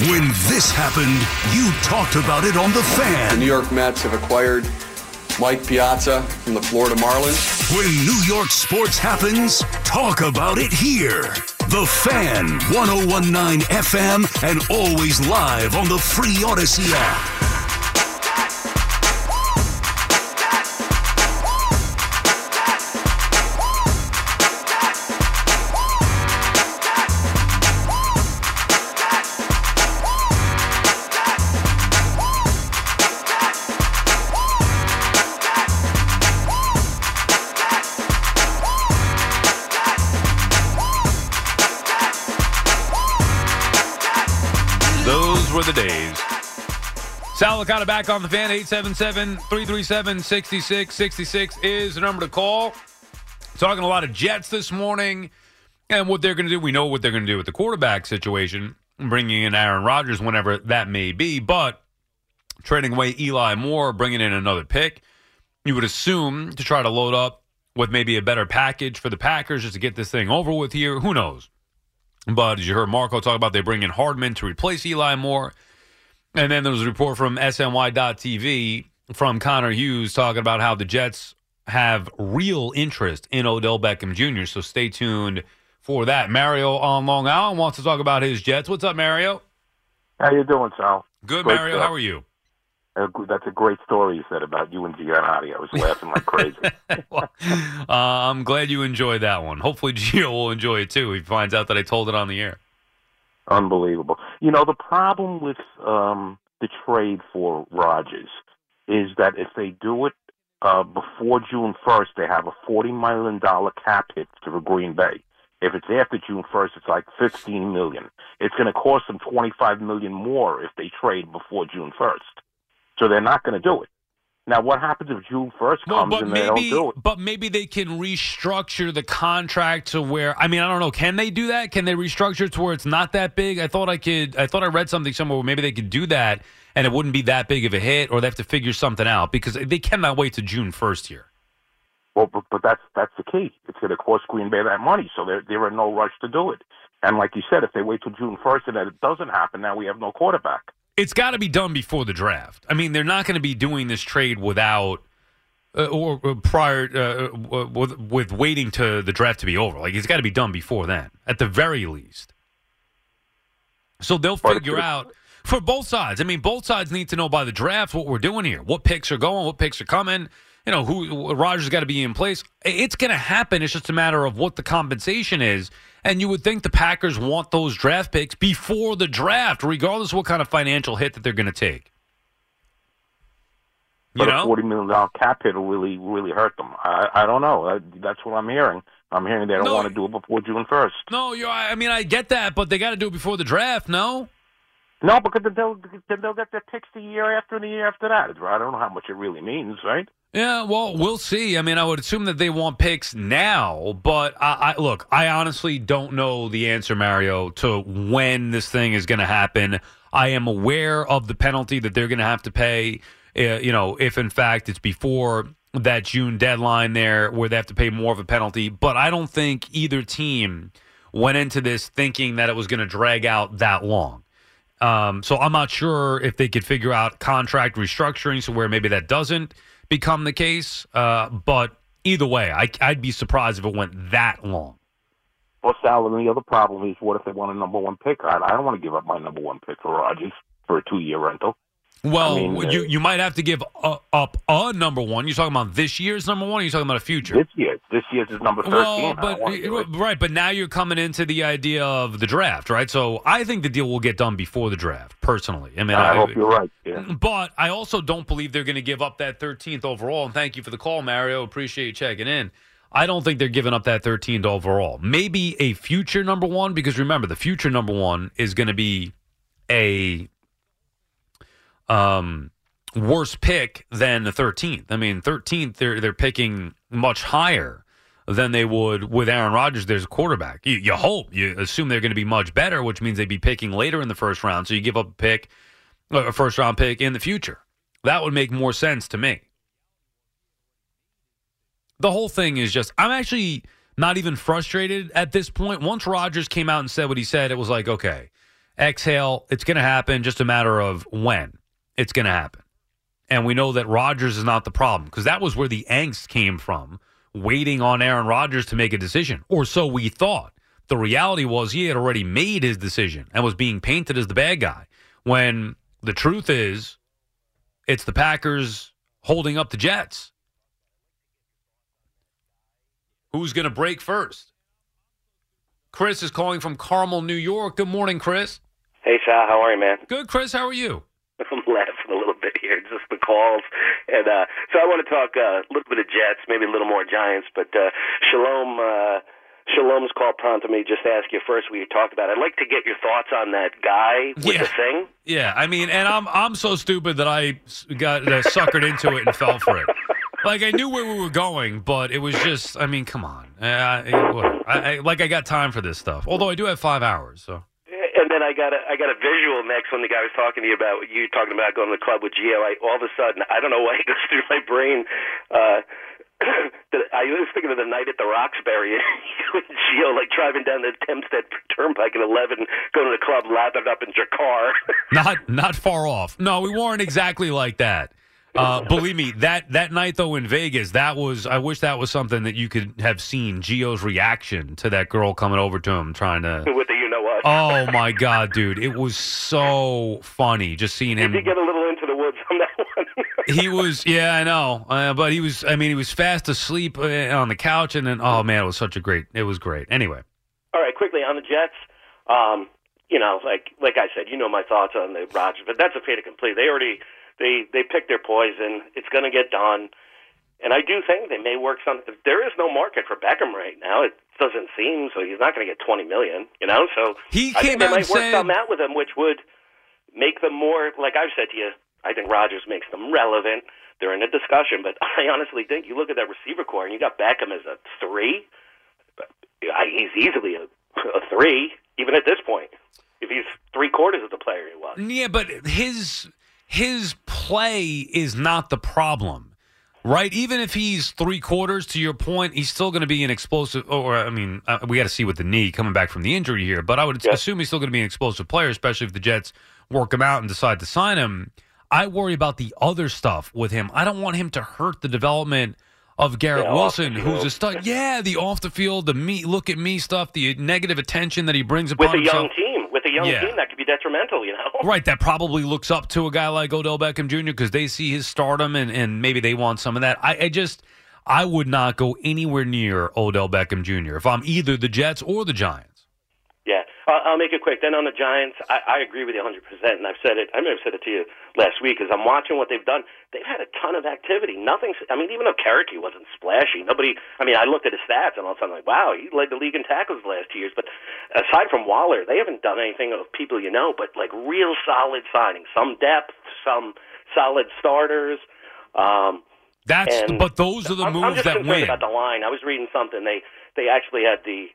When this happened, you talked about it on The Fan. The New York Mets have acquired Mike Piazza from the Florida Marlins. When New York sports happens, talk about it here. The Fan, 1019 FM, and always live on the free Audacy app. Sal Licata back on the fan. 877-337-6666 is the number to call. Talking a lot of Jets this morning and what they're going to do. We know what they're going to do with the quarterback situation, bringing in Aaron Rodgers whenever that may be, but trading away Eli Moore, bringing in another pick. You would assume to try to load up with maybe a better package for the Packers just to get this thing over with here. Who knows? But as you heard Marco talk about, they bring in Hardman to replace Eli Moore. And then there was a report from SNY.TV from Connor Hughes talking about how the Jets have real interest in Odell Beckham Jr. So stay tuned for that. Mario on Long Island wants to talk about his Jets. What's up, Mario? How you doing, Sal? Good, Great Mario. stuff. How are you? Uh, that's a great story you said about you and Giannotti. I was laughing like crazy. well, uh, I'm glad you enjoyed that one. Hopefully, Gio will enjoy it too. He finds out that I told it on the air. Unbelievable. You know, the problem with um, the trade for Rodgers is that if they do it uh, before June 1st, they have a $40 million cap hit to the Green Bay. If it's after June 1st, it's like 15 million. It's going to cost them 25 million more if they trade before June 1st. So they're not going to do it. Now, what happens if June 1st Well, comes but and they don't maybe, do it? but maybe they can restructure the contract to where I mean I don't know. Can they do that? Can they restructure it to where it's not that big? I thought I could. I thought I read something somewhere where maybe they could do that and it wouldn't be that big of a hit, or they have to figure something out because they cannot wait to June first here. Well, but, but that's that's the key. It's going to cost Green Bay that money, so they're they're in no rush to do it. And like you said, if they wait till June first and that it doesn't happen, now we have no quarterback. It's got to be done before the draft. I mean, they're not going to be doing this trade without. Uh, or, or prior uh, uh, with, with waiting to the draft to be over, like it's got to be done before then, at the very least. So they'll figure out for both sides. I mean, both sides need to know by the draft what we're doing here, what picks are going, what picks are coming. You know, who Rodgers got to be in place. It's going to happen. It's just a matter of what the compensation is. And you would think the Packers want those draft picks before the draft, regardless of what kind of financial hit that they're going to take. You But a know, forty million dollar cap hit will really really hurt them. I I don't know. I, that's what I'm hearing. I'm hearing they don't No. want to do it before June first. no, you're. I mean, I get that, but they got to do it before the draft. No, No, because then they'll then they'll get their picks the year after and the year after that. I don't know how much it really means, right? Yeah, well, we'll see. I mean, I would assume that they want picks now, but I, I look, I honestly don't know the answer, Mario, to when this thing is going to happen. I am aware of the penalty that they're going to have to pay. Uh, you know, if in fact it's before that June deadline there, where they have to pay more of a penalty. But I don't think either team went into this thinking that it was going to drag out that long. Um, so I'm not sure if they could figure out contract restructuring, so where maybe that doesn't become the case. Uh, but either way, I, I'd be surprised if it went that long. Well, Sal, and the other problem is, what if they want a number one pick? I, I don't want to give up my number one pick for Rodgers for a two year rental. Well, I mean, you uh, you might have to give uh, up a number one. You're talking about this year's number one. Or you're talking about a future. This year, this year's is number thirteen. Well, but don't wanna do it. right, but now you're coming into the idea of the draft, right? So I think the deal will get done before the draft. Personally, I mean, I hope you're right. Yeah. But I also don't believe they're going to give up that 13th overall. And thank you for the call, Mario. Appreciate you checking in. I don't think they're giving up that 13th overall. Maybe a future number one, because remember, the future number one is going to be a um, worse pick than the 13th. I mean, 13th they're they're picking much higher than they would with Aaron Rodgers. There's a quarterback. You, you hope you assume they're going to be much better, which means they'd be picking later in the first round. So you give up a pick, a first round pick in the future. That would make more sense to me. The whole thing is just I'm actually not even frustrated at this point. Once Rodgers came out and said what he said, it was like, okay, exhale. It's going to happen. Just a matter of when it's going to happen. And we know that Rodgers is not the problem because that was where the angst came from, waiting on Aaron Rodgers to make a decision, or so we thought. The reality was he had already made his decision and was being painted as the bad guy. When the truth is, it's the Packers holding up the Jets. Who's going to break first? Chris is calling from Carmel, New York. Good morning, Chris. Hey, Sal, how are you, man? Good, Chris. How are you? I'm laughing a little bit here, just the calls. And uh, so I want to talk uh, a little bit of Jets, maybe a little more Giants. But uh, Shalom, uh, Shalom's call prompted me just to ask you first what you talked about. I'd like to get your thoughts on that guy with Yeah. the thing. Yeah, I mean, and I'm I'm so stupid that I got uh, suckered into it and fell for it. Like I knew where we were going, but it was just, I mean, come on, uh, I. I, I, like I got time for this stuff. Although I do have five hours, so I got a I got a visual next when the guy was talking to you about you talking about going to the club with Gio. I, all of a sudden, I don't know why it goes through my brain. Uh, that I was thinking of the night at the Roxbury, with Gio like driving down the Hempstead Turnpike at eleven, going to the club, lathered up in your car. not not far off. No, we weren't exactly like that. Uh, believe me, that that night though in Vegas, that was. I wish that was something that you could have seen Gio's reaction to that girl coming over to him, trying to. with the you know what. Oh my god, dude! It was so funny just seeing him. Did you get a little into the woods on that one? he was, yeah, I know, uh, but he was. I mean, he was fast asleep uh, on the couch, and then, oh man, it was such a great. It was great. Anyway, All right, quickly on the Jets. Um, you know, like like I said, you know my thoughts on the Rodgers, but that's a fait accompli. They already they they picked their poison. It's going to get done, and I do think they may work something. There is no market for Beckham right now. It doesn't seem so. He's not going to get twenty million. You know, so He I came think they out might and work something out with him, which would make them more. Like I've said to you, I think Rodgers makes them relevant. They're in a discussion, but I honestly think you look at that receiver core and you got Beckham as a three. I, he's easily a, a three, even at this point. If he's three quarters of the player he was. yeah, but his his play is not the problem. Right, even if he's three quarters, to your point, he's still going to be an explosive. Or, I mean, uh, we got to see with the knee coming back from the injury here. But I would Yeah. assume he's still going to be an explosive player, especially if the Jets work him out and decide to sign him. I worry about the other stuff with him. I don't want him to hurt the development of Garrett Yeah, Wilson, who's a stud. Yeah, the off the field, the me look at me stuff, the negative attention that he brings With upon a young himself. team, with a young Yeah. team, that could be detrimental, you know? Right, that probably looks up to a guy like Odell Beckham Jr. because they see his stardom and, and maybe they want some of that. I, I just, I would not go anywhere near Odell Beckham Jr. if I'm either the Jets or the Giants. I'll, make it quick. Then on the Giants, I, I agree with you 100%, and I've said it. I may have said it to you last week as I'm watching what they've done. They've had a ton of activity. Nothing. I mean, even though Carricky wasn't splashy, nobody. I mean, I looked at his stats and all of a sudden, like, wow, he led the league in tackles the last two years. But aside from Waller, they haven't done anything of people you know, but like real solid signings, some depth, some solid starters. Um, That's, and but those are the I'm, I'm just that concerned win. about the line. I was reading something. They they actually had the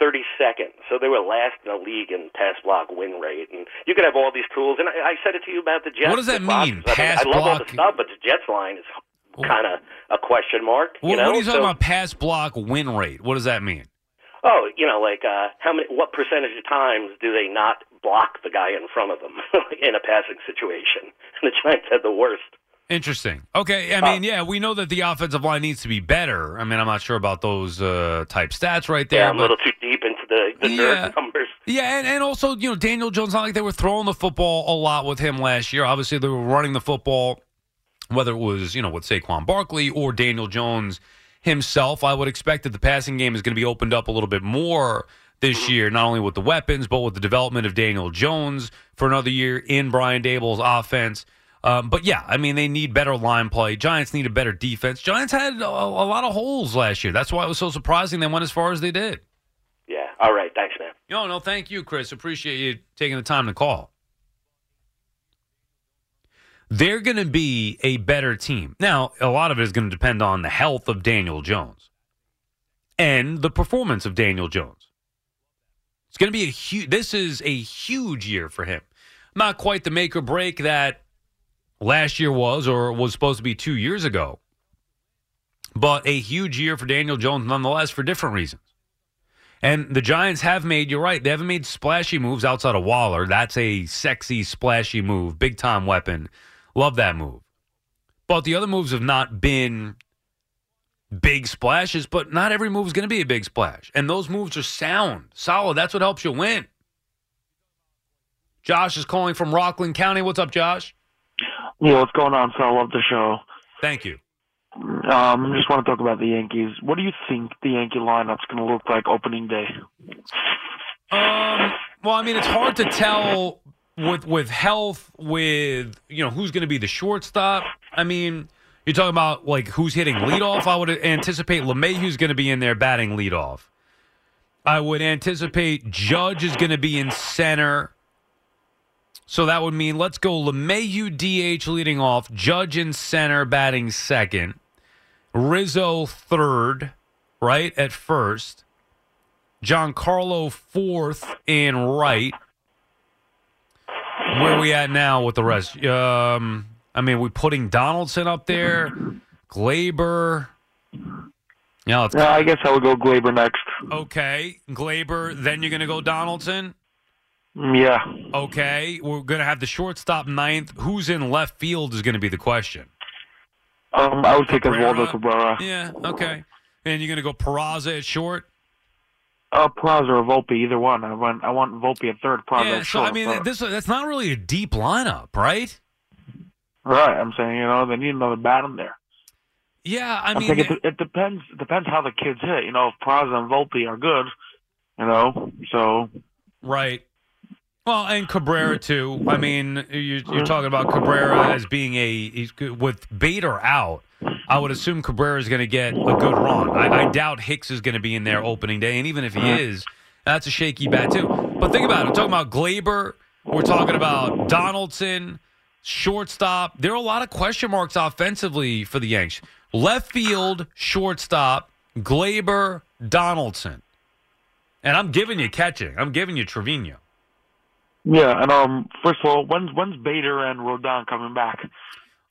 32nd, so they were last in the league in pass block win rate. And you can have all these tools. And I, I said it to you about the Jets. What does that mean, Rodgers. I, pass I love all the stuff, but the Jets line is kind of a question mark. What, you know? what are you talking So- about? Pass block win rate. What does that mean? Oh, you know, like uh, how many? What percentage of times do they not block the guy in front of them in a passing situation? And the Giants had the worst. Interesting. Okay, I Uh, mean, yeah, we know that the offensive line needs to be better. I mean, I'm not sure about those uh, type stats right there. Yeah, I'm a little too the the Yeah. nerd numbers. Yeah, and, and also, you know, Daniel Jones, not like they were throwing the football a lot with him last year. Obviously, they were running the football, whether it was, you know, with Saquon Barkley or Daniel Jones himself. I would expect that the passing game is going to be opened up a little bit more this year, not only with the weapons, but with the development of Daniel Jones for another year in Brian Daboll's offense. Um, but yeah, I mean, they need better line play. Giants need a better defense. Giants had a, a lot of holes last year. That's why it was so surprising they went as far as they did. Yeah. All right. Thanks, man. No, no, thank you, Chris. Appreciate you taking the time to call. they're going to be a better team. Now, a lot of it is going to depend on the health of Daniel Jones and the performance of Daniel Jones. It's going to be a huge. This is a huge year for him. Not quite the make or break that last year was, or was supposed to be two years ago, but a huge year for Daniel Jones nonetheless for different reasons. And the Giants have made, you're right, they haven't made splashy moves outside of Waller. That's a sexy, splashy move, big time weapon. Love that move. But the other moves have not been big splashes, but not every move is going to be a big splash. And those moves are sound, solid. That's what helps you win. Josh is calling from Rockland County. What's up, Josh? Yeah, what's going on? So I love the show. Thank you. Um, I just want to talk about the Yankees. What do you think the Yankee lineup's going to look like opening day? Um, well, I mean, it's hard to tell with with health, with you know who's going to be the shortstop. I mean, you're talking about like who's hitting leadoff. I would anticipate LeMahieu's going to be in there batting leadoff. I would anticipate Judge is going to be in center. So that would mean let's go LeMahieu DH leading off, Judge in center batting second, Rizzo third, right at first, Giancarlo fourth in right. Where are we at now with the rest? Um, I mean, we putting Donaldson up there, Gleyber. Yeah, Yeah, I guess I would go Gleyber next. okay. Gleyber, then you're going to go Donaldson. Yeah. Okay, we're going to have the shortstop ninth. Who's in left field is going to be the question. Um, I would take Oswaldo Cabrera? Cabrera. Yeah, okay. And you're going to go Peraza at short. Uh, Peraza or Volpe, either one. I want I want Volpe at third, Peraza yeah, at so I mean, Uh, this that's not really a deep lineup, right? right. I'm saying you know they need another bat in there. Yeah, I mean, it, it depends. It depends how the kids hit. You know, if Peraza and Volpe are good, you know, so right. Well, and Cabrera too. I mean, you're, you're talking about Cabrera as being a he's good with Bader out. I would assume Cabrera is going to get a good run. I, I doubt Hicks is going to be in there opening day, and even if he uh-huh. is, that's a shaky bat too. But think about it. We're talking about Gleyber. We're talking about Donaldson, shortstop. There are a lot of question marks offensively for the Yanks. Left field, shortstop, Gleyber, Donaldson. And I'm giving you catching. I'm giving you Trevino. Yeah. And um, first of all, when's when's Bader and Rodon coming back?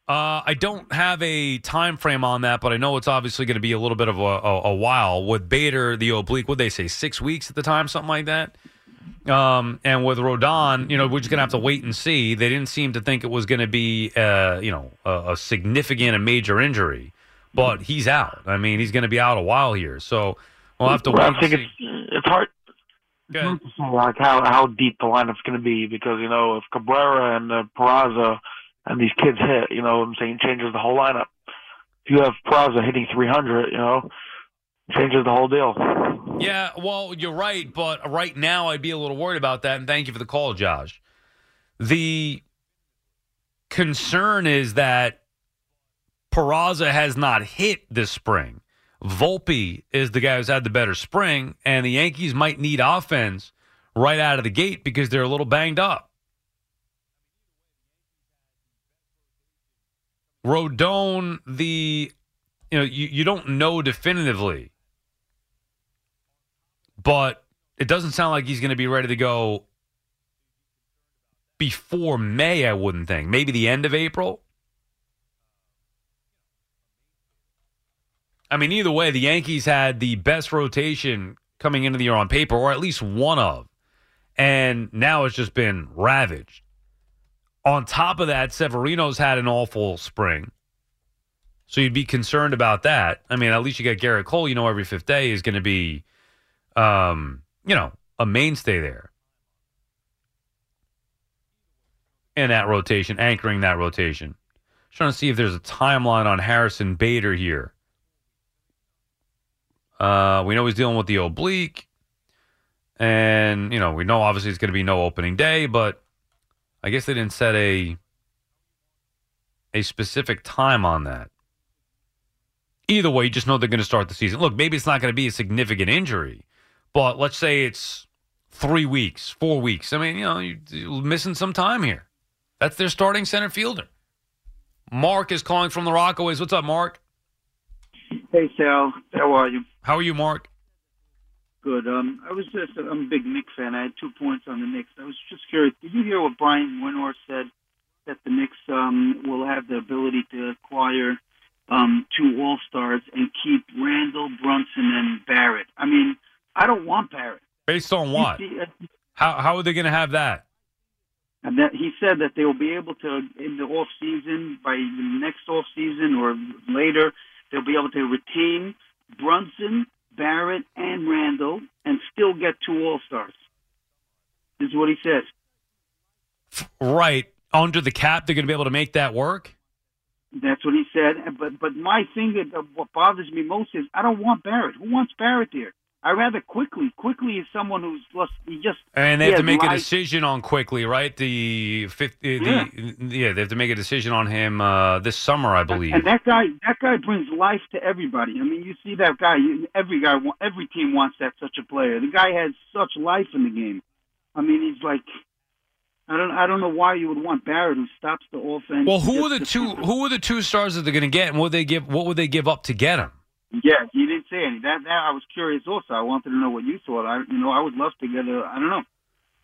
Uh, I don't have a time frame on that, but I know it's obviously going to be a little bit of a, a, a while. With Bader, the oblique, would they say, six weeks at the time, something like that. Um, and with Rodon, you know, we're just going to have to wait and see. They didn't seem to think it was going to be, uh, you know, a, a significant, and major injury, but he's out. I mean, he's going to be out a while here, so we'll have to Well, wait. I And think see. it's it's hard. Like how how deep the lineup's going to be because you know if Cabrera and uh, Peraza and these kids hit, you know, what I'm saying changes the whole lineup. If you have Peraza hitting 300, you know, changes the whole deal. Yeah, well, you're right, but right now I'd be a little worried about that. And thank you for the call, Josh. The concern is that Peraza has not hit this spring. Volpe is the guy who's had the better spring, and the Yankees might need offense right out of the gate because they're a little banged up. Rodon, the you know, you, you don't know definitively but it doesn't sound like he's going to be ready to go before May, I wouldn't think. Maybe the end of April. I mean, either way, the Yankees had the best rotation coming into the year on paper, or at least one of. And now it's just been ravaged. On top of that, Severino's had an awful spring. So you'd be concerned about that. I mean, at least you got Gerrit Cole, you know, every fifth day is going to be um, you know, a mainstay there. In that rotation, anchoring that rotation. Just trying to see if there's a timeline on Harrison Bader here. Uh, we know he's dealing with the oblique. And, you know, we know obviously it's going to be no opening day, but I guess they didn't set a a specific time on that. Either way, you just know they're going to start the season. Look, maybe it's not going to be a significant injury, but let's say it's three weeks, four weeks. I mean, you know, you're missing some time here. That's their starting center fielder. Mark is calling from the Rockaways. What's up, Mark? Hey Sal, how are you? How are you, Mark? Good. Um, I was just I'm a big Knicks fan. I had two points on the Knicks. I was just curious. Did you hear what Brian Winor said that the Knicks um, will have the ability to acquire um, two All Stars and keep Randle, Brunson, and Barrett? I mean, I don't want Barrett. Based on what? Uh, How how are they going to have that? And that he said that they will be able to in the off season by the next off season or later they'll be able to retain Brunson, Barrett, and Randle and still get two All Stars. This is what he says. Right under the cap, they're going to be able to make that work. That's what he said. But but my thing, that- uh, what bothers me most is I don't want Barrett. Who wants Barrett there? I rather Quickley. Quickley is someone who's just he just And they have to make a decision on Quickley, right? The fifth, uh, the yeah, they have to make a decision on him uh, this summer, I believe. And that guy, that guy brings life to everybody. I mean, you see that guy. Every guy, every team wants that such a player. The guy has such life in the game. I mean, he's like, I don't, I don't know why you would want Barrett, who stops the offense. Well, who are the two? Who are the two stars that they're going to get, and what would they give? What would they give up to get him? Yeah, he didn't say any. That, that I was curious. Also, I wanted to know what you thought. I, you know, I would love to get a. I don't know.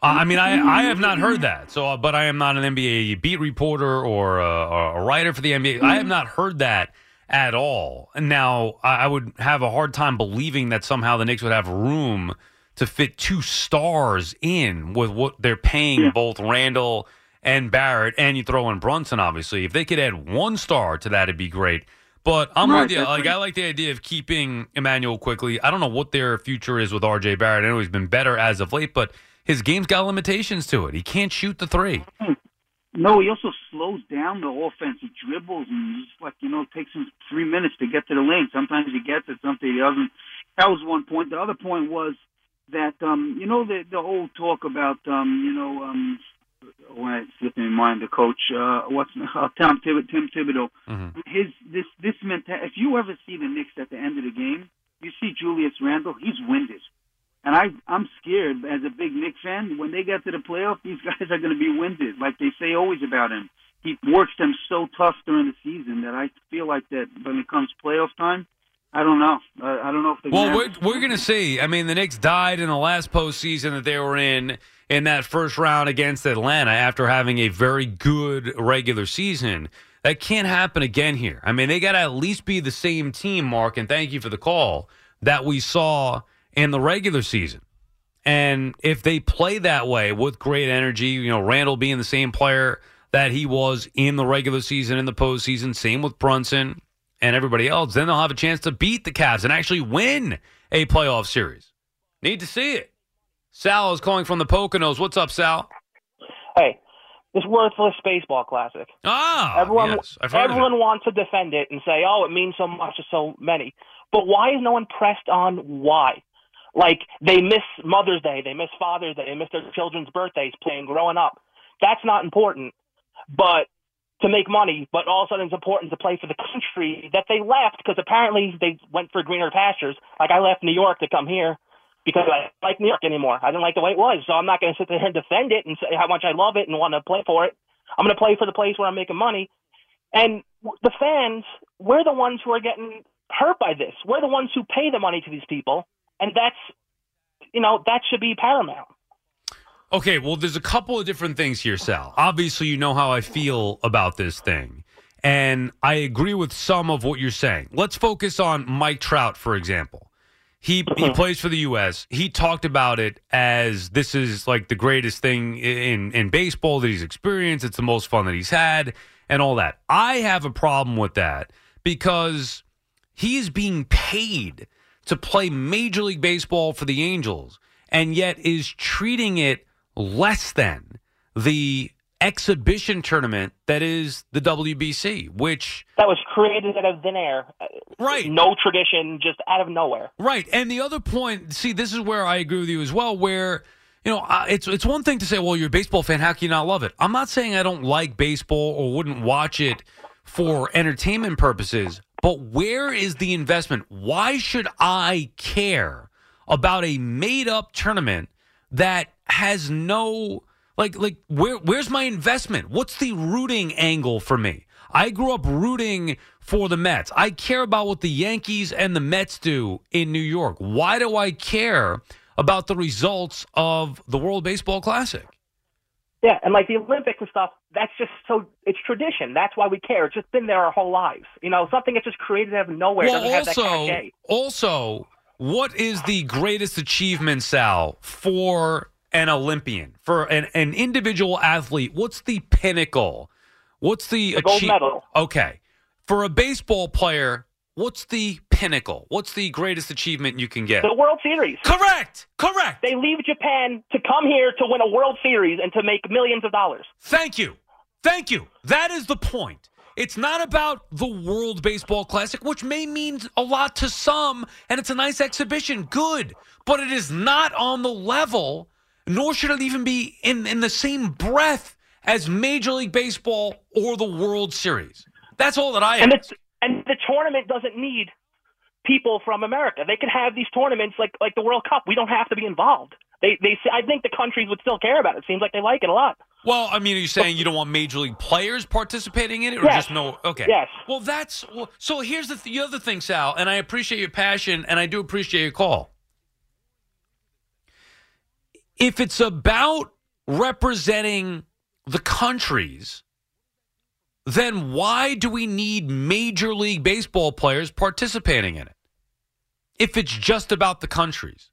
Uh, I mean, I, I have not heard that. So, uh, but I am not an NBA beat reporter or a, a writer for the NBA. I have not heard that at all. And now I, I would have a hard time believing that somehow the Knicks would have room to fit two stars in with what they're paying both Randle and Barrett, and you throw in Brunson. Obviously, if they could add one star to that, it'd be great. But I'm Right, with you. Like. I like the idea of keeping Immanuel Quickley. I don't know what their future is with RJ Barrett. I know he's been better as of late, but his game's got limitations to it. He can't shoot the three. No, he also slows down the offense. He dribbles and he's like, you know, it takes him three minutes to get to the lane. Sometimes he gets it, sometimes he doesn't. That was one point. The other point was that, um, you know, the the whole talk about, um, you know, um, when it's slipping in mind, the coach, uh, what's uh, Tom Thib- Tim Thibodeau. His this this menta- If you ever see the Knicks at the end of the game, you see Julius Randle. He's winded. And I, I'm scared as a big Knicks fan. When they get to the playoff, these guys are going to be winded, like they say always about him. He works them so tough during the season that I feel like that when it comes playoff time, I don't know. I, I don't know if they're Well, gonna we're, we're going to see. I mean, the Knicks died in the last postseason that they were in in that first round against Atlanta after having a very good regular season. That can't happen again here. I mean, they got to at least be the same team, Mark, and thank you for the call, that we saw in the regular season. And if they play that way with great energy, you know, Randle being the same player that he was in the regular season, in the postseason, same with Brunson and everybody else, then they'll have a chance to beat the Cavs and actually win a playoff series. Need to see it. Sal is calling from the Poconos. What's up, Sal? Hey, this worthless baseball classic. Ah, everyone, yes, I've heard of it. everyone wants to defend it and say, "Oh, it means so much to so many." But why is no one pressed on why? Like they miss Mother's Day, they miss Father's Day, they miss their children's birthdays playing growing up. That's not important, but to make money. But all of a sudden, it's important to play for the country that they left because apparently they went for greener pastures. Like I left New York to come here because I like New York anymore. I didn't like the way it was, so I'm not going to sit there and defend it and say how much I love it and want to play for it. I'm going to play for the place where I'm making money. And the fans, we're the ones who are getting hurt by this. We're the ones who pay the money to these people, and that's, you know, that should be paramount. Okay, well, there's a couple of different things here, Sal. Obviously, you know how I feel about this thing. And I agree with some of what you're saying. Let's focus on Mike Trout, for example. He, he mm-hmm. plays for the U.S. He talked about it as this is like the greatest thing in, in baseball that he's experienced. It's the most fun that he's had and all that. I have a problem with that because he is being paid to play Major League Baseball for the Angels and yet is treating it less than the exhibition tournament that is the WBC, which That was created out of thin air. Right. No tradition, just out of nowhere. Right. And the other point, see, this is where I agree with you as well, where, you know, uh, it's, it's one thing to say, well, you're a baseball fan. How can you not love it? I'm not saying I don't like baseball or wouldn't watch it for entertainment purposes, but where is the investment? Why should I care about a made up tournament that has no. Like, like, where, where's my investment? What's the rooting angle for me? I grew up rooting for the Mets. I care about what the Yankees and the Mets do in New York. Why do I care about the results of the World Baseball Classic? Yeah, and like the Olympics and stuff, that's just so it's tradition. That's why we care. It's just been there our whole lives. You know, something that's just created out of nowhere well, doesn't have that also, cachet. also, what is the greatest achievement, Sal, for an Olympian, for an, an individual athlete? What's the pinnacle? What's the, The gold medal. Okay, for a baseball player, what's the pinnacle? What's the greatest achievement you can get? The World Series. Correct. Correct. They leave Japan to come here to win a World Series and to make millions of dollars. Thank you. Thank you. That is the point. It's not about the World Baseball Classic, which may mean a lot to some, and it's a nice exhibition. Good. But it is not on the level, nor should it even be in, in the same breath as Major League Baseball or the World Series. That's all that I And ask. the, and the tournament doesn't need people from America. They can have these tournaments like like the World Cup. We don't have to be involved. They they I think the countries would still care about it. it Seems like they like it a lot. Well, I mean, are you saying you don't want major league players participating in it, or Yes. just no? Okay. Yes. Well, that's well, so. Here's the, th- the other thing, Sal, and I appreciate your passion, and I do appreciate your call. If it's about representing the countries, then why do we need major league baseball players participating in it? If it's just about the countries.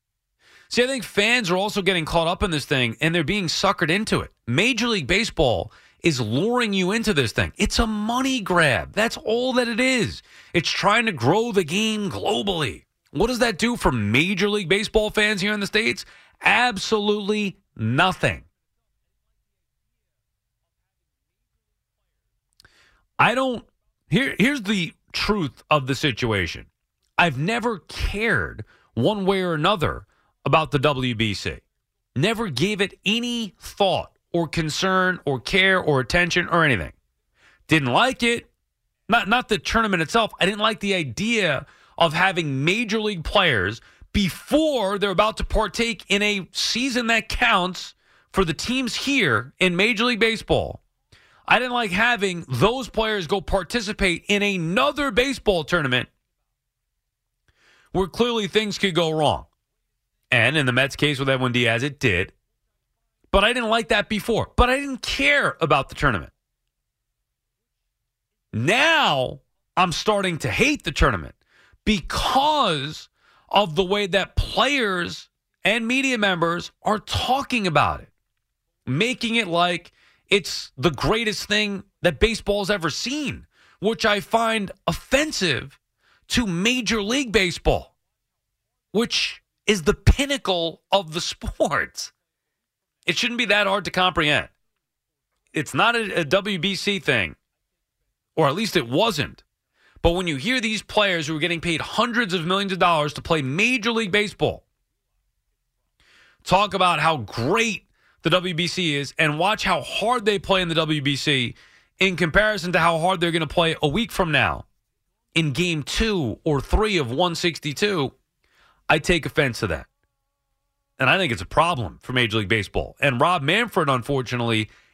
See, I think fans are also getting caught up in this thing and they're being suckered into it. Major League Baseball is luring you into this thing. It's a money grab. That's all that it is. It's trying to grow the game globally. What does that do for Major League Baseball fans here in the States? Absolutely nothing. I don't here here's the truth of the situation. I've never cared one way or another about the WBC. Never gave it any thought or concern or care or attention or anything. Didn't like it. Not not the tournament itself. I didn't like the idea of having major league players before they're about to partake in a season that counts for the teams here in Major League Baseball. I didn't like having those players go participate in another baseball tournament where clearly things could go wrong. And in the Mets case with Edwin Diaz, it did. But I didn't like that before. But I didn't care about the tournament. Now I'm starting to hate the tournament because of the way that players and media members are talking about it, making it like it's the greatest thing that baseball's ever seen, which I find offensive to Major League Baseball, which is the pinnacle of the sport. It shouldn't be that hard to comprehend. It's not a, a WBC thing, or at least it wasn't. But when you hear these players who are getting paid hundreds of millions of dollars to play Major League Baseball talk about how great the WBC is and watch how hard they play in the WBC in comparison to how hard they're going to play a week from now in game two or three of 162, I take offense to that. And I think it's a problem for Major League Baseball. And Rob Manfred, unfortunately,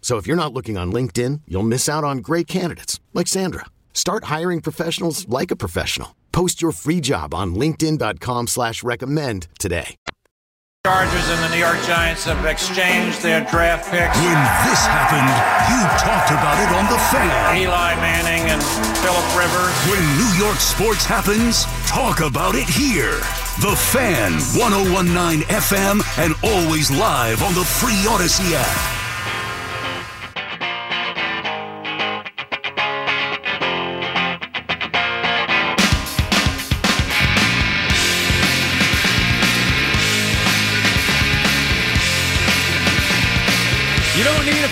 So if you're not looking on LinkedIn, you'll miss out on great candidates like Sandra. Start hiring professionals like a professional. Post your free job on linkedin.com/recommend slash recommend today. Chargers and the New York Giants have exchanged their draft picks. When this happened, you talked about it on The Fan. Eli Manning and Philip Rivers. When New York sports happens, talk about it here. The Fan, 1019 FM, and always live on the free Audacy app.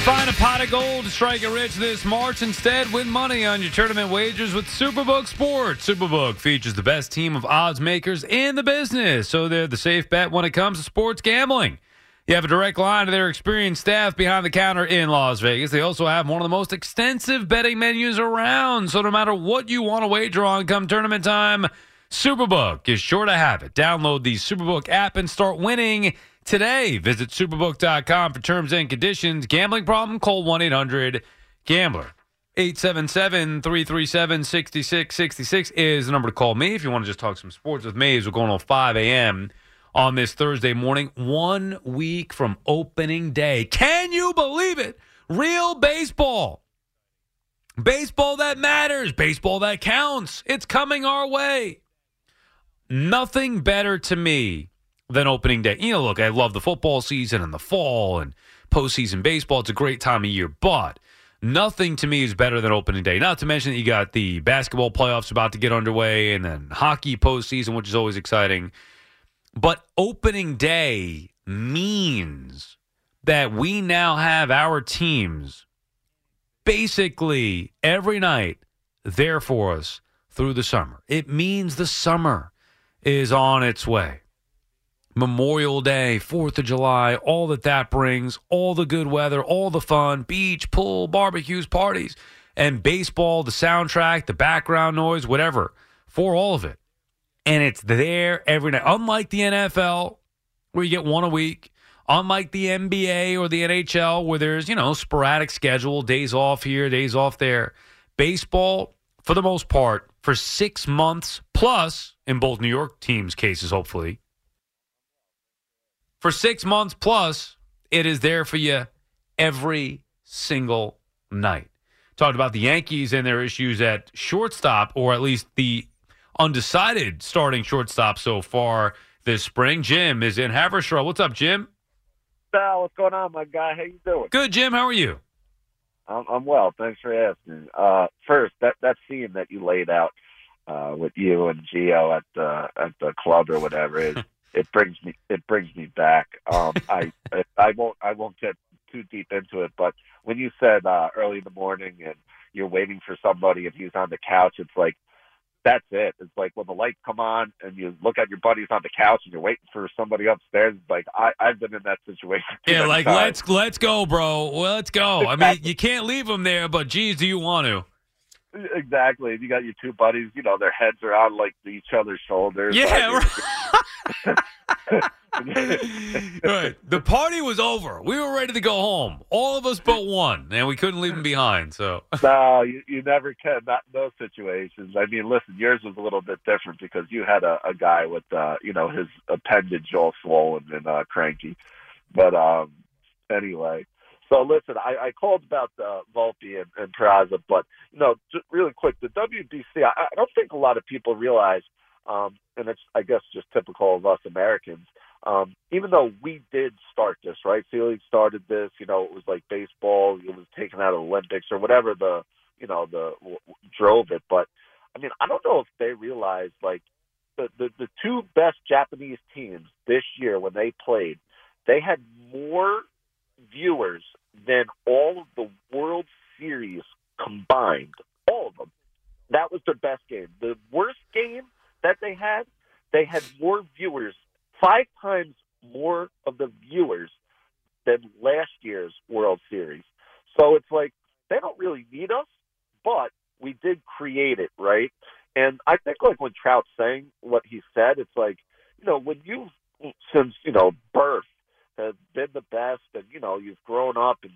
Find a pot of gold to strike it rich this March. Instead, win money on your tournament wagers with Superbook Sports. Superbook features the best team of odds makers in the business, so they're the safe bet when it comes to sports gambling. You have a direct line to their experienced staff behind the counter in Las Vegas. They also have one of the most extensive betting menus around, so no matter what you want to wager on come tournament time, Superbook is sure to have it. Download the Superbook app and start winning today. Visit superbook.com for terms and conditions. Gambling problem? Call 1 800 Gambler. 877 337 6666 is the number to call me if you want to just talk some sports with me as we're going on 5 a.m. on this Thursday morning, one week from opening day. Can you believe it? Real baseball. Baseball that matters, baseball that counts. It's coming our way. Nothing better to me than opening day. You know, look, I love the football season and the fall and postseason baseball. It's a great time of year, but nothing to me is better than opening day. Not to mention that you got the basketball playoffs about to get underway and then hockey postseason, which is always exciting. But opening day means that we now have our teams basically every night there for us through the summer. It means the summer is on its way. Memorial Day, 4th of July, all that that brings, all the good weather, all the fun, beach, pool, barbecues, parties, and baseball, the soundtrack, the background noise, whatever, for all of it. And it's there every night. Unlike the NFL, where you get one a week, unlike the NBA or the NHL, where there's, you know, sporadic schedule, days off here, days off there. Baseball, for the most part, for six months plus, in both New York teams' cases, hopefully, for six months plus, it is there for you every single night. Talked about the Yankees and their issues at shortstop, or at least the undecided starting shortstop so far this spring. Jim is in Haverstraw. What's up, Jim? Sal, what's going on, my guy? How you doing? Good, Jim. How are you? I'm, I'm well. Thanks for asking. Uh, first, that that scene that you laid out uh, with you and Gio at the at the club or whatever is it brings me it brings me back. Um, I I won't I won't get too deep into it, but when you said uh, early in the morning and you're waiting for somebody and he's on the couch, it's like that's it. It's like when the lights come on and you look at your buddies on the couch and you're waiting for somebody upstairs. It's like I, I've been in that situation. Yeah, like times. let's let's go, bro. Well, let's go. I mean, you can't leave them there, but geez, do you want to? Exactly. You got your two buddies, you know, their heads are on like each other's shoulders. Yeah, Like, right. The party was over. We were ready to go home. All of us but one, and we couldn't leave him behind. So no, you, you never can. Not in those situations. I mean, listen, yours was a little bit different because you had a, a guy with, uh, you know, his appendage all swollen and uh, cranky. But um, anyway, so listen, I, I called about uh, Volpe and, and Peraza, but you know, just really quick, the WBC. I, I don't think a lot of people realize, um, and it's I guess just typical of us Americans. Um, even though we did start this, right? Felix started this. You know, it was like baseball. It was taken out of the Olympics or whatever the you know the w- drove it. But I mean, I don't know if they realized like the, the the two best Japanese teams this year when they played, they had more viewers than all of the World Series combined. All of them. That was their best game. The worst game that they had, they had more viewers, five times more of the viewers than last year's World Series. So it's like they don't really need us, but we did create it, right? And I think like when Trout's saying what he said, it's like, you know, when you since, you know, birth have been the best and, you know, you've grown up and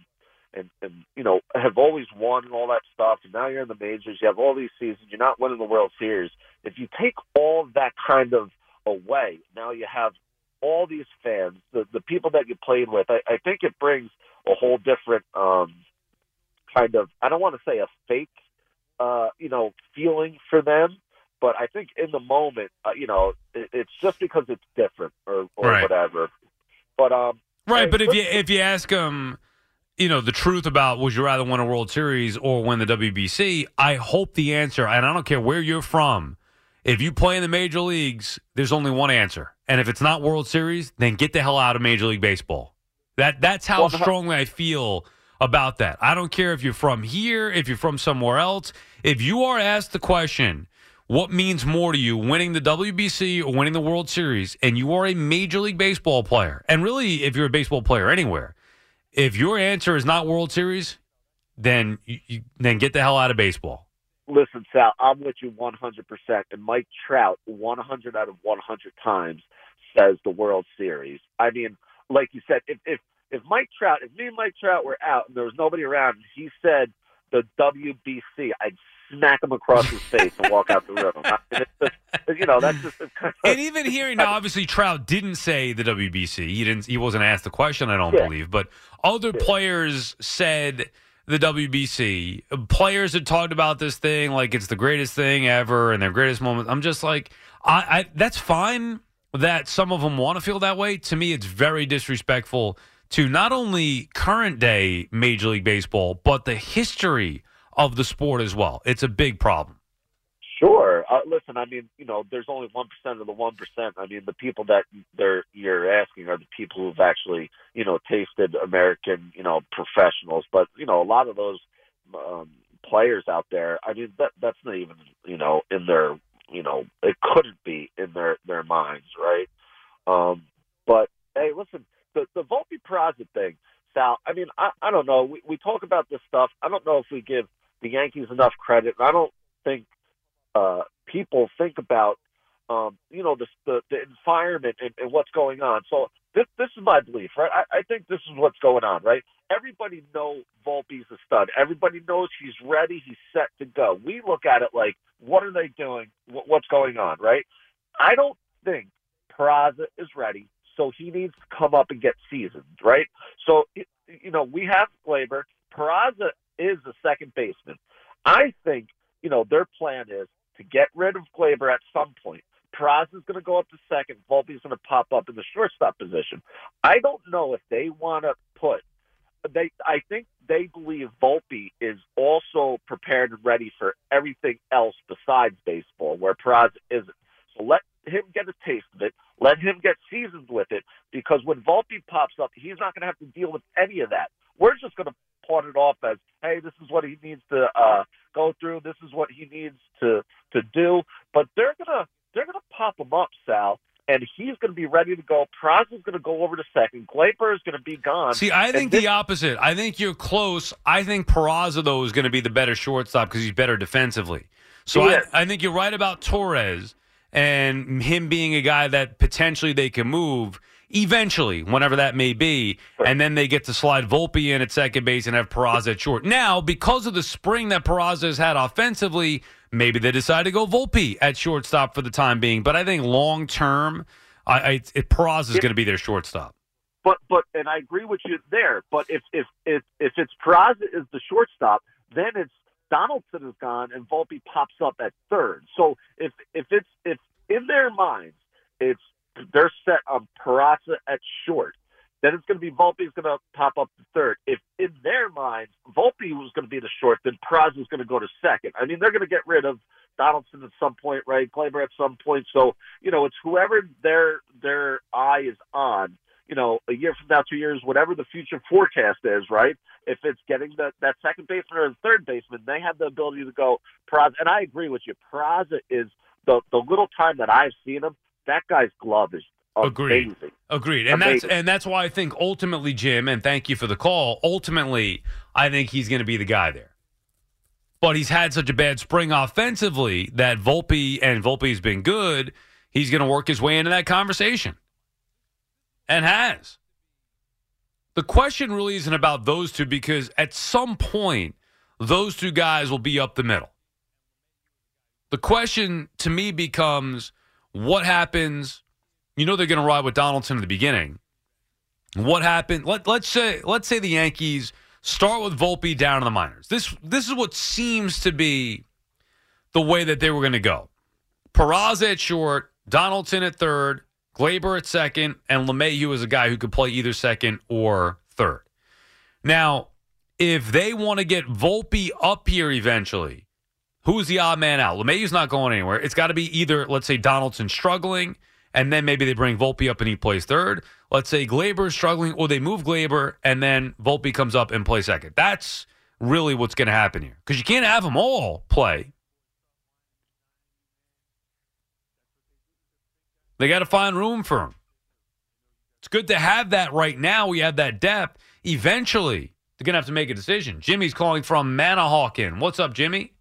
and, and you know, have always won and all that stuff and now you're in the majors, you have all these seasons, you're not winning the World Series. If you take all that kind of away, now you have all these fans, the the people that you played with, I, I think it brings a whole different um, kind of I don't want to say a fake, uh, you know, feeling for them, but I think in the moment, uh, you know, it, it's just because it's different or or Right. whatever. But um, Right, hey, but if you if you ask them, you know, the truth about would you rather win a World Series or win the WBC, I hope the answer, and I don't care where you're from, if you play in the major leagues, there's only one answer, and if it's not World Series, then get the hell out of Major League Baseball. That that's how Well, strongly I feel about that. I don't care if you're from here, if you're from somewhere else. If you are asked the question, what means more to you, winning the WBC or winning the World Series, and you are a Major League Baseball player, and really, if you're a baseball player anywhere, if your answer is not World Series, then you, you, then get the hell out of baseball. listen, Sal, I'm with you 100%. And Mike Trout, 100 out of 100 times, says the World Series. I mean, like you said, if if if Mike Trout, if me and Mike Trout were out and there was nobody around, and he said the WBC, I'd smack him across his face and walk out the room. I mean, just, you know, that's just kind of, And even hearing now, obviously Trout didn't say the WBC. He didn't. He wasn't asked the question. I don't Yeah. believe, but other players said the WBC. Players had talked about this thing like it's the greatest thing ever and their greatest moment. I'm just like, I, I that's fine that some of them want to feel that way. To me, it's very disrespectful to not only current day Major League Baseball, but the history of the sport as well. It's a big problem. Sure. Uh, listen, I mean, you know, there's only one percent of the one percent. I mean, the people that they're you're asking are the people who've actually, you know, tasted American, you know, professionals. But you know, a lot of those um, players out there, I mean, that that's not even, you know, in their, you know, it couldn't be in their their minds, right? Um, but hey, listen, the the Volpe Peraza thing, Sal. I mean, I I don't know. We we talk about this stuff. I don't know if we give the Yankees enough credit. I don't think uh, people think about um, you know the, the the environment and, and what's going on. So this this is my belief, right? I, I think this is what's going on, right? Everybody know Volpe's a stud. Everybody knows he's ready. He's set to go. We look at it like, what are they doing? What, what's going on, right? I don't think Peraza is ready, so he needs to come up and get seasoned, right? So you know we have Gleyber. Peraza is the second baseman. I think you know their plan is to get rid of Gleyber at some point. Peraza's going to go up to second. Volpe's going to pop up in the shortstop position. I don't know if they want to put. They, I think they believe Volpe is also prepared and ready for everything else besides baseball, where Peraza isn't. So let him get a taste of it. Let him get seasoned with it, because when Volpe pops up, he's not going to have to deal with any of that. We're just going to it off as, hey, this is what he needs to uh, go through. This is what he needs to to do. But they're gonna they're gonna pop him up, Sal, and he's gonna be ready to go. Peraza's gonna go over to second. Gleyber is gonna be gone. See, I think this- the opposite. I think you're close. I think Peraza though is going to be the better shortstop because he's better defensively. So I, I think you're right about Torres and him being a guy that potentially they can move eventually, whenever that may be, and then they get to slide Volpe in at second base and have Peraza at short. Now, because of the spring that Peraza has had offensively, maybe they decide to go Volpe at shortstop for the time being. But I think long term, I, I, it, Peraza is going to be their shortstop. But but and I agree with you there. But if if if if it's Peraza is the shortstop, then it's Donaldson is gone and Volpe pops up at third. So if if it's if in their minds it's they're set on Peraza at short, then it's going to be Volpe's going to pop up to third. If in their minds Volpe was going to be the short, then Peraza is going to go to second. I mean, they're going to get rid of Donaldson at some point, right? Gleyber at some point. So you know, it's whoever their their eye is on. You know, a year from now, two years, whatever the future forecast is, right? If it's getting that that second baseman or the third baseman, they have the ability to go Peraza. And I agree with you. Peraza is the the little time that I've seen him. That guy's glove is Agreed. amazing. Agreed. And that's and that's why I think ultimately, Jim, and thank you for the call. Ultimately, I think he's going to be the guy there. But he's had such a bad spring offensively that Volpe and Volpe's been good. He's going to work his way into that conversation. And has. The question really isn't about those two because at some point, those two guys will be up the middle. The question to me becomes what happens you know they're going to ride with Donaldson in the beginning. What happened? Let let's say let's say the Yankees start with Volpe down in the minors. This this is what seems to be the way that they were going to go. Peraza at short, Donaldson at third, Gleyber at second, and LeMahieu is a guy who could play either second or third. Now, if they want to get Volpe up here eventually, who's the odd man out? LeMahieu's not going anywhere. It's got to be either, let's say, Donaldson struggling, and then maybe they bring Volpe up and he plays third. Let's say Gleyber's struggling, or they move Gleyber, and then Volpe comes up and plays second. That's really what's going to happen here because you can't have them all play. They got to find room for him. It's good to have that right now. We have that depth. Eventually, they're going to have to make a decision. Jimmy's calling from Manahawkin. What's up, Jimmy?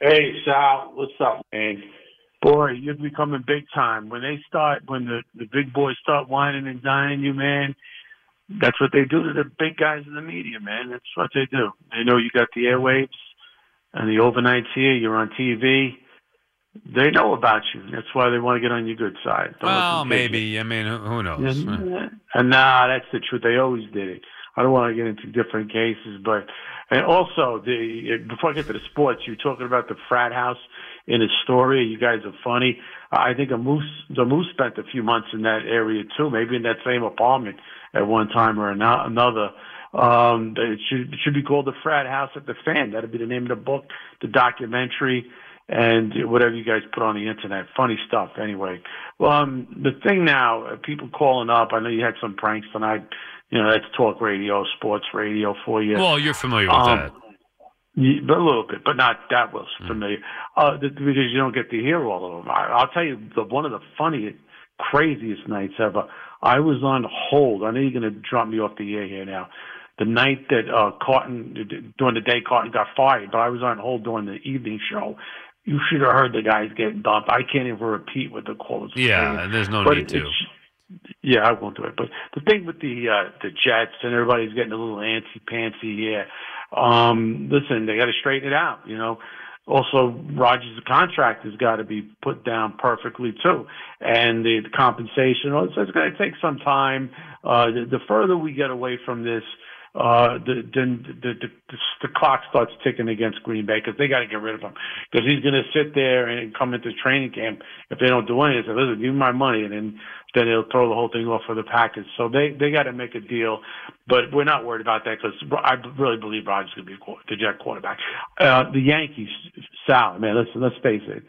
Hey, Sal, what's up, man? Boy, you're becoming big time. When they start, when the, the big boys start whining and dining you, man, that's what they do to the big guys in the media, man. That's what they do. They know you got the airwaves and the overnights here. You're on TV. They know about you. That's why they want to get on your good side. Don't Well, them take maybe. I mean, who, who knows? and, and nah, that's the truth. They always did it. I don't want to get into different cases, but and also the before I get to the sports, you're talking about the frat house in Astoria. You guys are funny. I think a moose, the moose spent a few months in that area too, maybe in that same apartment at one time or another. Um, it should it should be called the frat house at the fan. That'd be the name of the book, the documentary and whatever you guys put on the internet. Funny stuff, anyway. Well, um, the thing now, uh, people calling up. I know you had some pranks tonight. You know, that's talk radio, sports radio for you. Well, you're familiar with Um, that. Yeah, but a little bit, but not that well familiar. Uh, because you don't get to hear all of them. I, I'll tell you, the, one of the funniest, craziest nights ever. I was on hold. I know you're going to drop me off the air here now. The night that uh, Carton, during the day, Carton got fired, but I was on hold during the evening show. You should have heard the guys getting dumped. I can't even repeat what the call were Yeah, saying. there's no But need to. Yeah, I won't do it. But the thing with the uh, the Jets and everybody's getting a little antsy pantsy here. Um, listen, they got to straighten it out. You know. Also, Rodgers' contract has got to be put down perfectly too, and the, the compensation. It's, it's going to take some time. Uh, the, the further we get away from this, uh, the, then the, the, the, the clock starts ticking against Green Bay because they got to get rid of him because he's going to sit there and come into training camp if they don't do anything. Say, listen, give me my money, and then then they'll throw the whole thing off for the Packers. So they they got to make a deal, but we're not worried about that because I really believe Rodgers going to be the Jet quarterback. Uh, the Yankees, Sal, man, listen, let's face it.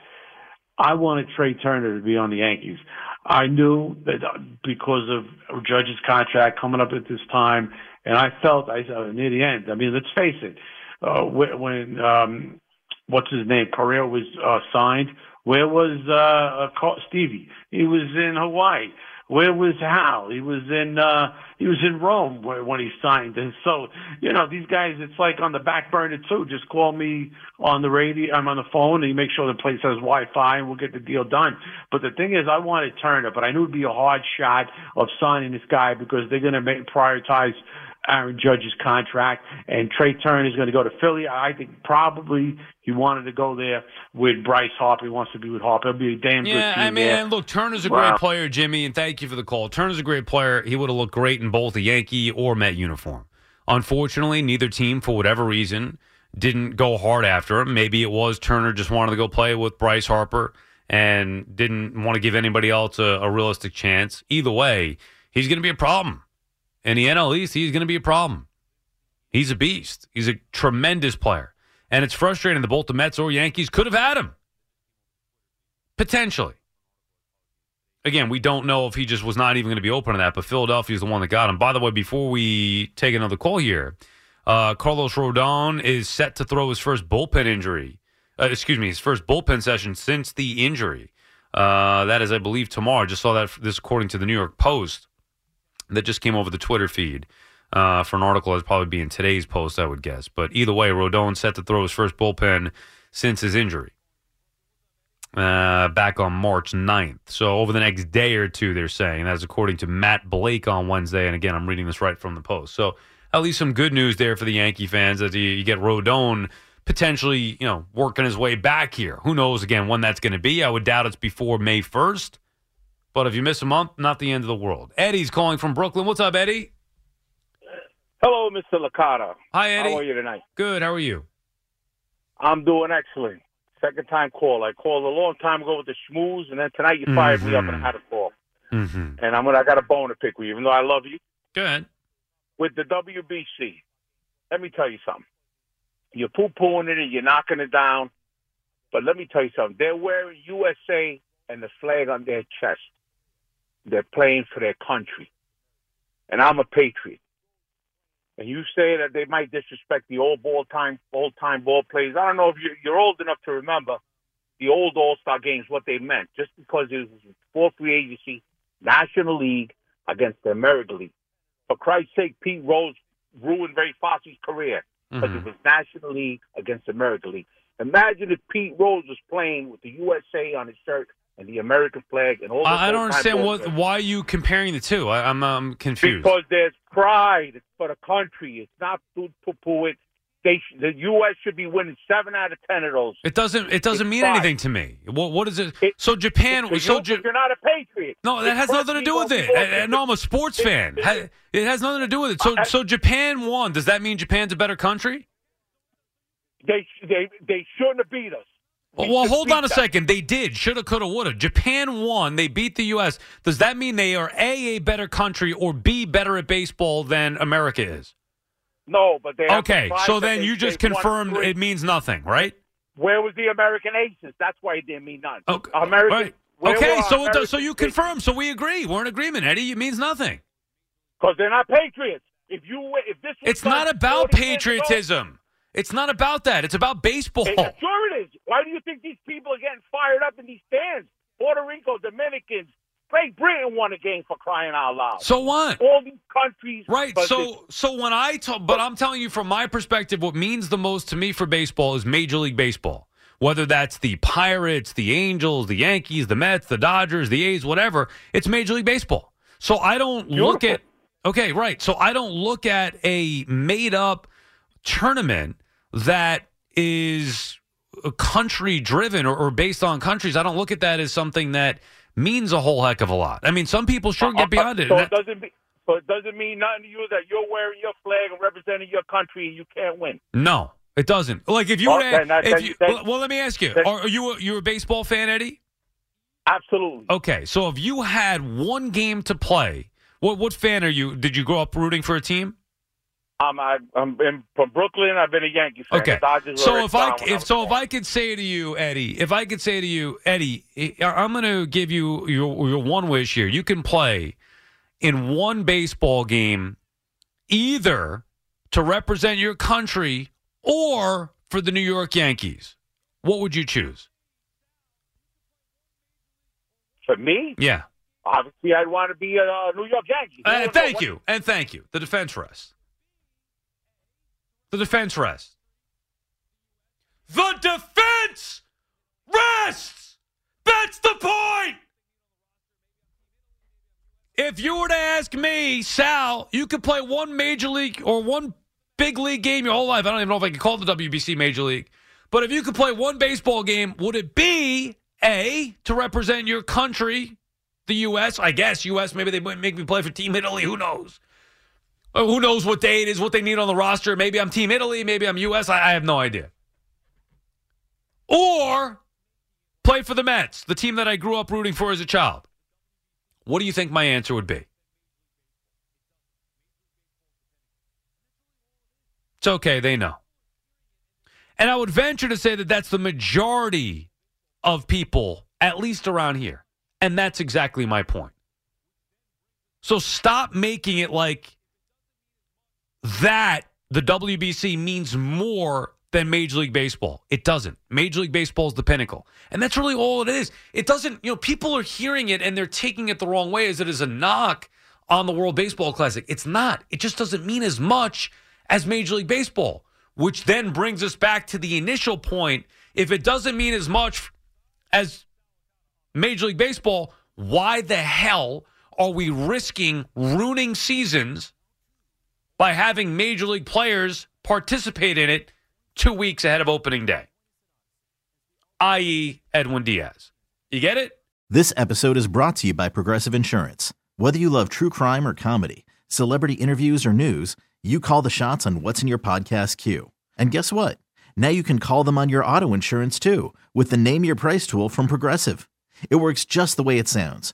I wanted Trey Turner to be on the Yankees. I knew that uh, because of Judge's contract coming up at this time, and I felt I uh, near the end. I mean, let's face it. Uh, when um, what's his name, Correa was uh, signed, where was uh, uh, Stevie? He was in Hawaii. Where was Hal? He was in uh he was in Rome when he signed. And so, you know, these guys it's like on the back burner too. Just call me on the radio I'm on the phone and you make sure the place has Wi Fi and we'll get the deal done. But the thing is I wanted Turner, but I knew it'd be a hard shot of signing this guy because they're gonna make prioritize Aaron Judge's contract, and Trey Turner is going to go to Philly. I think probably he wanted to go there with Bryce Harper. He wants to be with Harper. It'll be a damn good Yeah, I mean, there. look, Turner's a Wow. great player, Jimmy, and thank you for the call. Turner's a great player. He would have looked great in both a Yankee or Met uniform. Unfortunately, neither team, for whatever reason, didn't go hard after him. Maybe it was Turner just wanted to go play with Bryce Harper and didn't want to give anybody else a, a realistic chance. Either way, he's going to be a problem. In the NL East, he's going to be a problem. He's a beast. He's a tremendous player. And it's frustrating that both the Mets or Yankees could have had him. Potentially. Again, we don't know if he just was not even going to be open to that, but Philadelphia's the one that got him. By the way, before we take another call here, uh, Carlos Rodon is set to throw his first bullpen injury. Uh, excuse me, his first bullpen session since the injury. Uh, that is, I believe, tomorrow. Just saw that this according to the New York Post that just came over the Twitter feed uh, for an article that's probably be in today's post, I would guess. But either way, Rodon set to throw his first bullpen since his injury uh, back on March 9th. So over the next day or two, they're saying. That's according to Matt Blake on Wednesday. And again, I'm reading this right from the Post. So at least some good news there for the Yankee fans that you, get Rodon potentially, you know, working his way back here. Who knows, again, when that's going to be. I would doubt it's before May 1st. But if you miss a month, not the end of the world. Eddie's calling from Brooklyn. What's up, Eddie? Hello, Mr. Licata. Hi, Eddie. How are you tonight? Good. How are you? I'm doing excellent. Second time call. I called a long time ago with the schmooze, and then tonight you fired me up and I had a call. Mm-hmm. And I'm gonna, I got a bone to pick with you, even though I love you. Go ahead. With the WBC, let me tell you something. You're poo pooing it and you're knocking it down, but let me tell you something. They're wearing USA and the flag on their chest. They're playing for their country, and I'm a patriot. And you say that they might disrespect the old ball time, old time ball players. I don't know if you're, you're old enough to remember the old All Star games, what they meant. Just because it was for free agency, National League against the American League. For Christ's sake, Pete Rose ruined Ray Fosse's career because it mm-hmm. was National League against the American League. Imagine if Pete Rose was playing with the USA on his shirt and the American flag and all. I, I don't understand what. Why are you comparing the two? I, I'm um, confused. Because there's pride. It's for the country. It's not to poo it. They the U.S. should be winning seven out of ten of those. It doesn't. It doesn't It's mean pride. anything to me. What? What is it? so Japan. It's so you, you're not a patriot. No, that It's has nothing to do with it. uh, No, I'm a sports fan. It has nothing to do with it. So, so Japan won. Does that mean Japan's a better country? They they they shouldn't have beat us. Well, well hold on a them. second. They did. Shoulda, coulda, woulda. Japan won. They beat the U.S. Does that mean they are A, a better country, or B, better at baseball than America is? No, but they Okay, so then they- you just confirmed it means nothing, right? Where was the American aces? That's why it didn't mean nothing. Okay, American. right. Okay, so it does, so you confirm. So we agree. We're in agreement, Eddie. It means nothing. Because they're not patriots. If you if this It's not about 40 ago- patriotism. It's not about that. It's about baseball. Hey, sure it is. Why do you think these people are getting fired up in these stands? Puerto Rico, Dominicans, Great Britain won a game for crying out loud. So what? All these countries, Right. So so when I talk, but I'm telling you from my perspective, what means the most to me for baseball is Major League Baseball. Whether that's the Pirates, the Angels, the Yankees, the Mets, the Dodgers, the A's, whatever, it's Major League Baseball. So I don't look at okay, right. So I don't look at a made up tournament that is country driven or, or based on countries. I don't look at that as something that means a whole heck of a lot. I mean, some people sure get uh, uh, beyond it. So it doesn't be, so it doesn't mean nothing to you that you're wearing your flag and representing your country and you can't win. No, it doesn't. Like if you were, Okay, if you, then- well, let me ask you: Are, are you a, you a baseball fan, Eddie? Absolutely. Okay, so if you had one game to play, what what fan are you? Did you grow up rooting for a team? I'm I, I'm in, from Brooklyn. I've been a Yankee fan. Okay, so if I if so if I could say to you, Eddie, if I could say to you, Eddie, I- I'm going to give you your your one wish here. You can play in one baseball game, either to represent your country or for the New York Yankees. What would you choose? for me, Yeah. obviously I'd want to be a New York Yankee. And thank you. And thank you. The defense rest. The defense rests. The defense rests. That's the point. If you were to ask me, Sal, you could play one major league or one big league game your whole life. I don't even know if I could call the WBC major league. But if you could play one baseball game, would it be A, to represent your country, the U.S.? I guess U.S. Maybe they might make me play for Team Italy. Who knows? Who knows what day it is, what they need on the roster? Maybe I'm Team Italy. Maybe I'm U.S. I, I have no idea. Or play for the Mets, the team that I grew up rooting for as a child. What do you think my answer would be? It's okay. They know. And I would venture to say that that's the majority of people, at least around here. And that's exactly my point. So stop making it like that the WBC means more than Major League Baseball. It doesn't. Major League Baseball is the pinnacle. And that's really all it is. It doesn't, you know, people are hearing it and they're taking it the wrong way as it is a knock on the World Baseball Classic. It's not. It just doesn't mean as much as Major League Baseball, which then brings us back to the initial point. If it doesn't mean as much as Major League Baseball, why the hell are we risking ruining seasons by having Major League players participate in it two weeks ahead of opening day? I.e., Edwin Diaz. You get it? This episode is brought to you by Progressive Insurance. Whether you love true crime or comedy, celebrity interviews or news, you call the shots on what's in your podcast queue. And guess what? Now you can call them on your auto insurance too with the Name Your Price tool from Progressive. It works just the way it sounds.